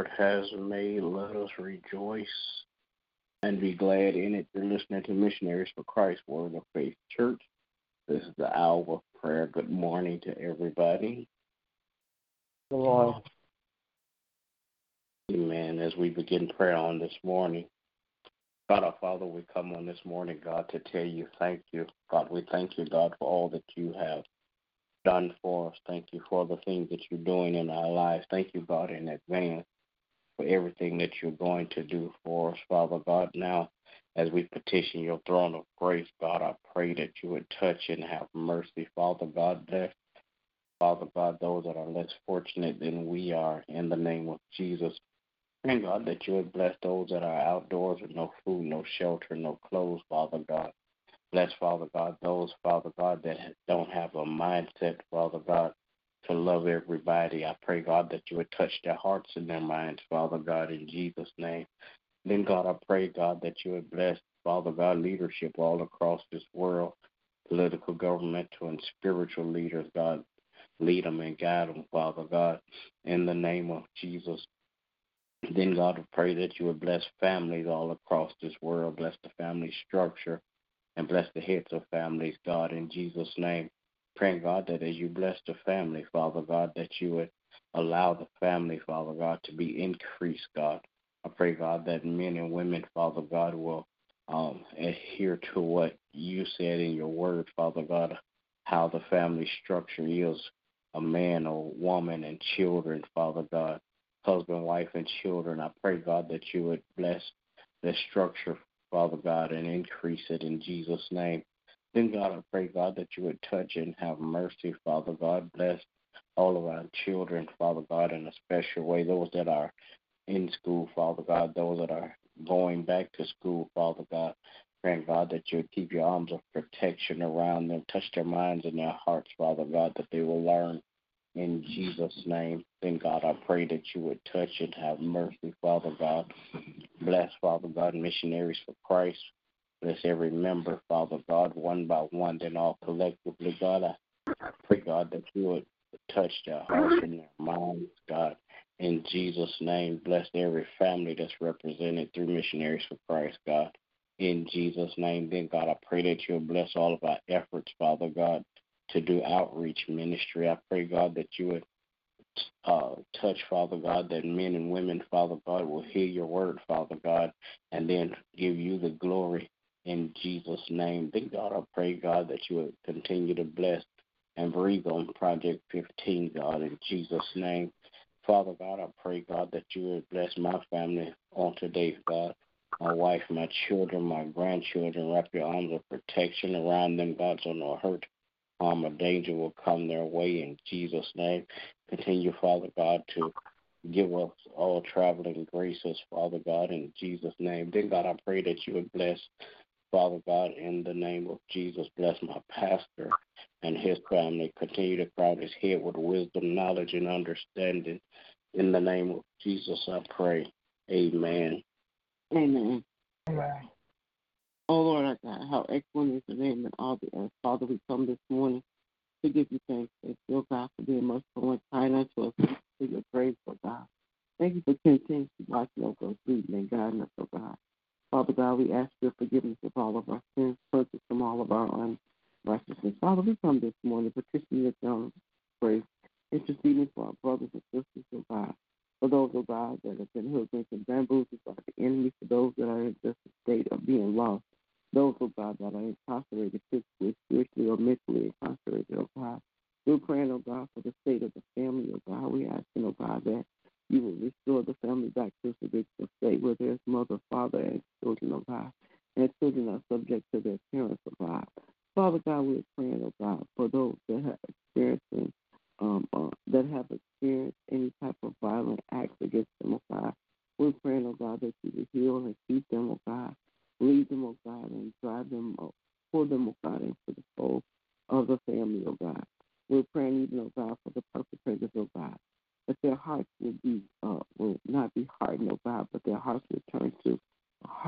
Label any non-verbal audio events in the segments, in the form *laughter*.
Lord has made. Let us rejoice and be glad in it. You're listening to Missionaries for Christ, Word of Faith Church. This is the hour of prayer. Good morning to everybody. Good morning. Amen. As we begin prayer on this morning, God our Father, we come on this morning, God, to tell you thank you. God, we thank you, God, for all that you have done for us. Thank you for the things that you're doing in our lives. Thank you, God, in advance for everything that you're going to do for us, Father God. Now, as we petition your throne of grace, God, I pray that you would touch and have mercy, Father God. Bless, Father God, those that are less fortunate than we are, in the name of Jesus. And God, that you would bless those that are outdoors with no food, no shelter, no clothes, Father God. Bless, Father God, those, Father God, that don't have a mindset, Father God, to love everybody. I pray, God, that you would touch their hearts and their minds, Father God, in Jesus' name. Then, God, I pray, God, that you would bless, Father God, leadership all across this world, political, governmental, and spiritual leaders, God. Lead them and guide them, Father God, in the name of Jesus. Then, God, I pray that you would bless families all across this world, bless the family structure, and bless the heads of families, God, in Jesus' name. Praying, God, that as you bless the family, Father God, that you would allow the family, Father God, to be increased, God. I pray, God, that men and women, Father God, will um, adhere to what you said in your word, Father God, how the family structure is a man or woman and children, Father God, husband, wife, and children. I pray, God, that you would bless the structure, Father God, and increase it in Jesus' name. Then, God, I pray, God, that you would touch and have mercy, Father God. Bless all of our children, Father God, in a special way. Those that are in school, Father God, those that are going back to school, Father God. Praying, God, that you would keep your arms of protection around them, touch their minds and their hearts, Father God, that they will learn in Jesus' name. Then, God, I pray that you would touch and have mercy, Father God. Bless, Father God, missionaries for Christ. Bless every member, Father God, one by one, then all collectively, God. I pray, God, that you would touch their hearts and their minds, God. In Jesus' name, bless every family that's represented through Missionaries for Christ, God. In Jesus' name, then, God, I pray that you'll bless all of our efforts, Father God, to do outreach ministry. I pray, God, that you would uh, touch, Father God, that men and women, Father God, will hear your word, Father God, and then give you the glory in Jesus' name. Then, God, I pray, God, that you would continue to bless and breathe on Project 15, God, in Jesus' name. Father God, I pray, God, that you would bless my family on today, God. My wife, my children, my grandchildren, wrap your arms of protection around them, God, so no hurt, harm, or danger will come their way in Jesus' name. Continue, Father God, to give us all traveling graces, Father God, in Jesus' name. Then, God, I pray that you would bless, Father God, in the name of Jesus. Bless my pastor and his family. Continue to crown his head with wisdom, knowledge, and understanding. In the name of Jesus, I pray. Amen. Amen. Amen. Oh Lord our God, how excellent is the name in all the earth. Father, we come this morning to give you thanks. Thank you, oh God, for being merciful and kind unto us. Thank you for your grace, oh God. Thank you for continuing to watch over us, leading and guiding us, oh God. Father God, we ask your forgiveness of all of our sins, purchase from all of our unrighteousness. Father, we come this morning petitioning your throne of grace, interceding for our brothers and sisters, oh God. For those, oh God, that have been hoodwinked and bamboozled by the enemy, for those that are in just a state of being lost, those, oh God, that are incarcerated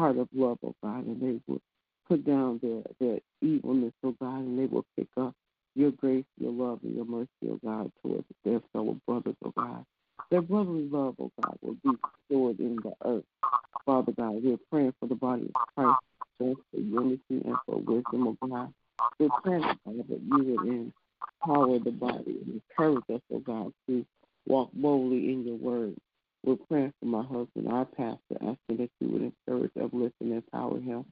heart of love, oh God, and they would put down their, their evilness, oh God, and they will pick up your grace, your love, and your mercy, oh God, towards their fellow brothers, oh God. Their brotherly love, oh God, will be stored in the earth. Father God, we're praying for the body of Christ, strength, for unity, and for wisdom, oh God. We're praying, God, that you would empower the body and encourage us, oh God, to walk boldly in your word my husband, our pastor, asking that you would encourage, uplift, and empower him.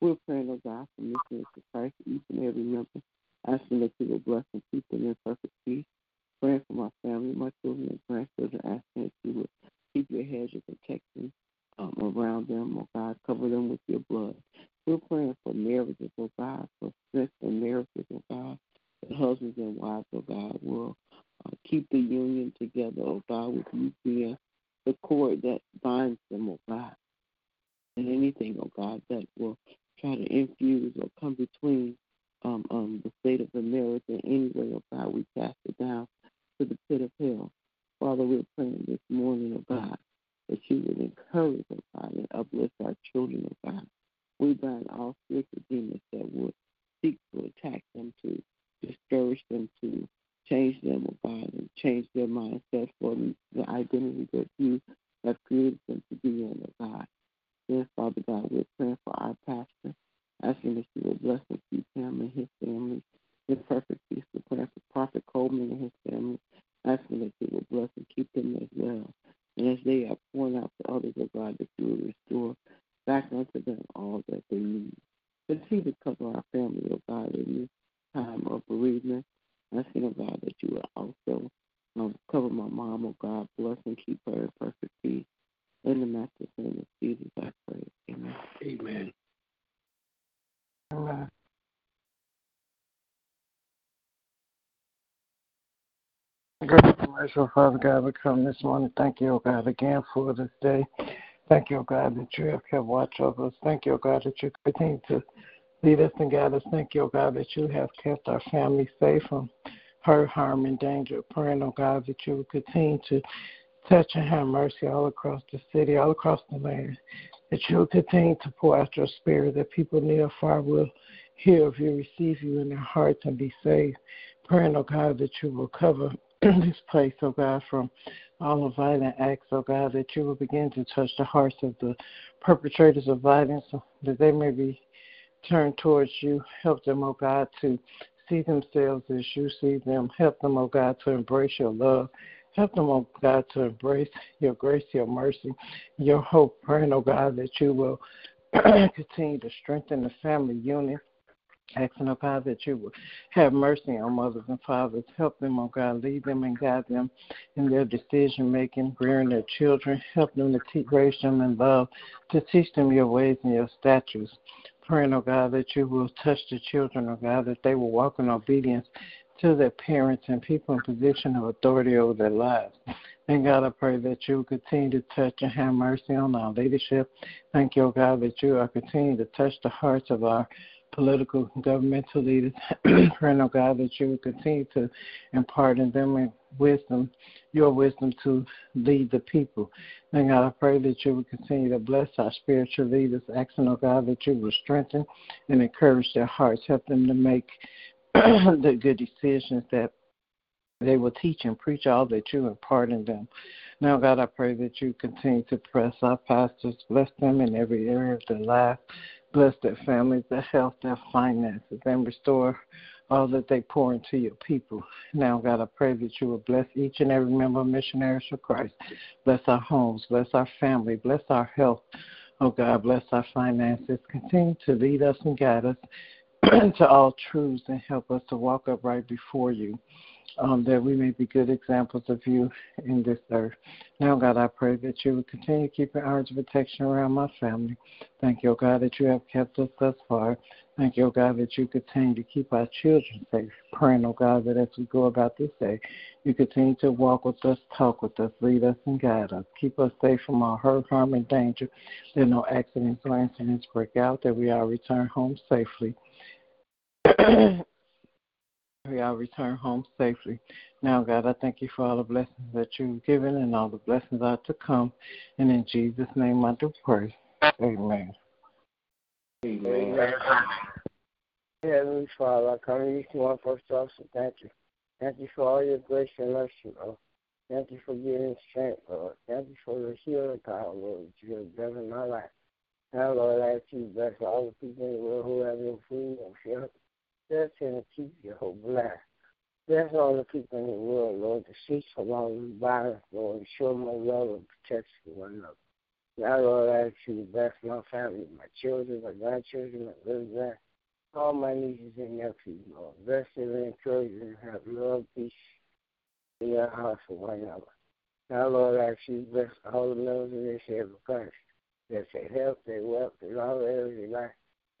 We're praying, oh God, for missionaries to Christ, each and every member, asking that you would bless and keep them in perfect peace. Praying for my family, my children, and grandchildren, asking that you would keep your hedge of protection um, around them, oh God, cover them with your blood. We're praying for marriages, oh God, for strength in marriages, oh God, that husbands and wives, oh God, will uh, keep the union together, oh God, with you being the cord that binds them, oh God. And anything, oh God, that will try to infuse or come between um, um, the state of the marriage in any way, oh God, we cast it down to the pit of hell. Father, we're praying this morning, oh God, that you would encourage, oh God, and uplift our children, oh God. We bind all spiritual demons that would seek to attack them, to discourage them, to change them, oh God, and change their mindset for the identity that you have created them to be in, oh God. Yes, Father God, we're praying for our pastor, asking that you will bless and keep him and his family in perfect peace. We're praying for Prophet Coleman and his family, asking that you will bless and keep them as well. And as they are pouring out to others, oh God, that you will restore back unto them all that they need. Continue to cover our family, oh God, in this time of bereavement. Asking, oh God, that you will also um, cover my mom, oh God, bless and keep her in perfect peace. In the master's name of Jesus, I pray. Amen. Amen. Amen. Gracious and merciful Father God, we come this morning. Thank you, O God, again for this day. Thank you, O God, that you have kept watch over us. Thank you, O God, that you continue to lead us and guide us. Thank you, O God, that you have kept our family safe from hurt, harm, and danger. Praying, O God, that you will continue to touch and have mercy all across the city, all across the land. That you will continue to pour out your spirit, that people near and far will hear of you, receive you in their hearts, and be saved. Praying, O God, that you will cover *clears throat* this place, oh God, from all the violent acts, oh God, that you will begin to touch the hearts of the perpetrators of violence, that they may be turned towards you. Help them, oh God, to see themselves as you see them. Help them, oh God, to embrace your love. Help them, oh God, to embrace your grace, your mercy, your hope. Praying, oh God, that you will *clears throat* continue to strengthen the family unit Asking, oh God, that you would have mercy on mothers and fathers. Help them, oh God, lead them and guide them in their decision making, rearing their children. Help them to teach, raise them in love, to teach them your ways and your statutes. Praying, oh God, that you will touch the children, oh God, that they will walk in obedience to their parents and people in position of authority over their lives. And God, I pray that you continue to touch and have mercy on our leadership. Thank you, God, that you are continuing to touch the hearts of our political governmental leaders. *clears throat* Praying, oh God, that you will continue to impart in them wisdom, your wisdom to lead the people. And God, I pray that you will continue to bless our spiritual leaders, asking, oh God, that you will strengthen and encourage their hearts, help them to make *clears throat* the good decisions that they will teach and preach all that you impart in them. Now, God, I pray that you continue to press our pastors, bless them in every area of their life. Bless their families, their health, their finances, and restore all that they pour into your people. Now, God, I pray that you will bless each and every member of Missionaries for Christ. Bless our homes, bless our family, bless our health. Oh, God, bless our finances. Continue to lead us and guide us *clears throat* to all truths and help us to walk upright before you um, that we may be good examples of you in this earth. Now, God, I pray that you will continue to keep your arms of protection around my family. Thank you, God, that you have kept us thus far. Thank you, God, that you continue to keep our children safe. Praying, oh God, that as we go about this day, you continue to walk with us, talk with us, lead us, and guide us. Keep us safe from all hurt, harm, and danger. That no accidents or incidents break out, that we all return home safely. *clears throat* we all return home safely. Now, God, I thank you for all the blessings that you've given and all the blessings are to come. And in Jesus' name I do pray. Amen. Amen. Heavenly Father, I come to you to one first off, so thank you. Thank you for all your grace and mercy, Lord. Thank you for giving strength, Lord. Thank you for the healing power, Lord, that you have done in my life. Now, Lord, I ask you bless all the people in the world who have no food and shelter. In the keep your whole life. Bless all the people in the world, Lord, to cease from all violence, Lord, and show more love and protection to one another. Now, Lord, I ask you to bless my family, my children, my grandchildren, my little all my nieces and nephews, Lord. Bless them and encourage them and have love, peace in their hearts for one another. Now, Lord, I ask you to bless all the members of this of Christ. Bless their health, their wealth, and all areas of life.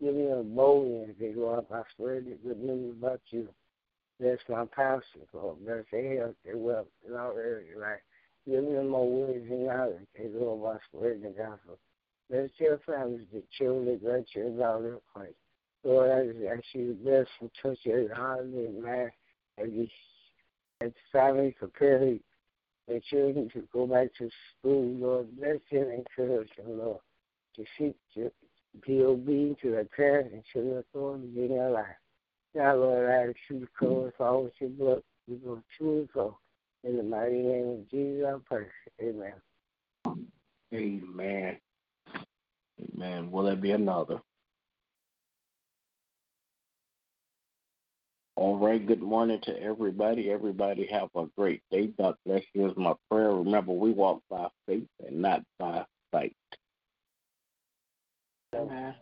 Give them boldness as they go out by spreading the good news about you. Bless my pastor, Lord. Bless their health, their wealth, and all areas of life. Give more words and knowledge as they go about spreading the gospel. Bless their families, their children, grandchildren, all their Christ. Lord, I ask you to bless and touch every heart and mind these as families prepare their children to go back to school, Lord. Bless them and encourage them, Lord, to seek to be obedient to their parents and to their authorities in their life. Now, Lord, I ask you to cover us all with your blood. We go to and fro. In the mighty name of Jesus, I pray. Amen. Amen. Amen. Will there be another? All right. Good morning to everybody. Everybody have a great day. God bless you. Is my prayer. Remember, we walk by faith and not by sight. Amen.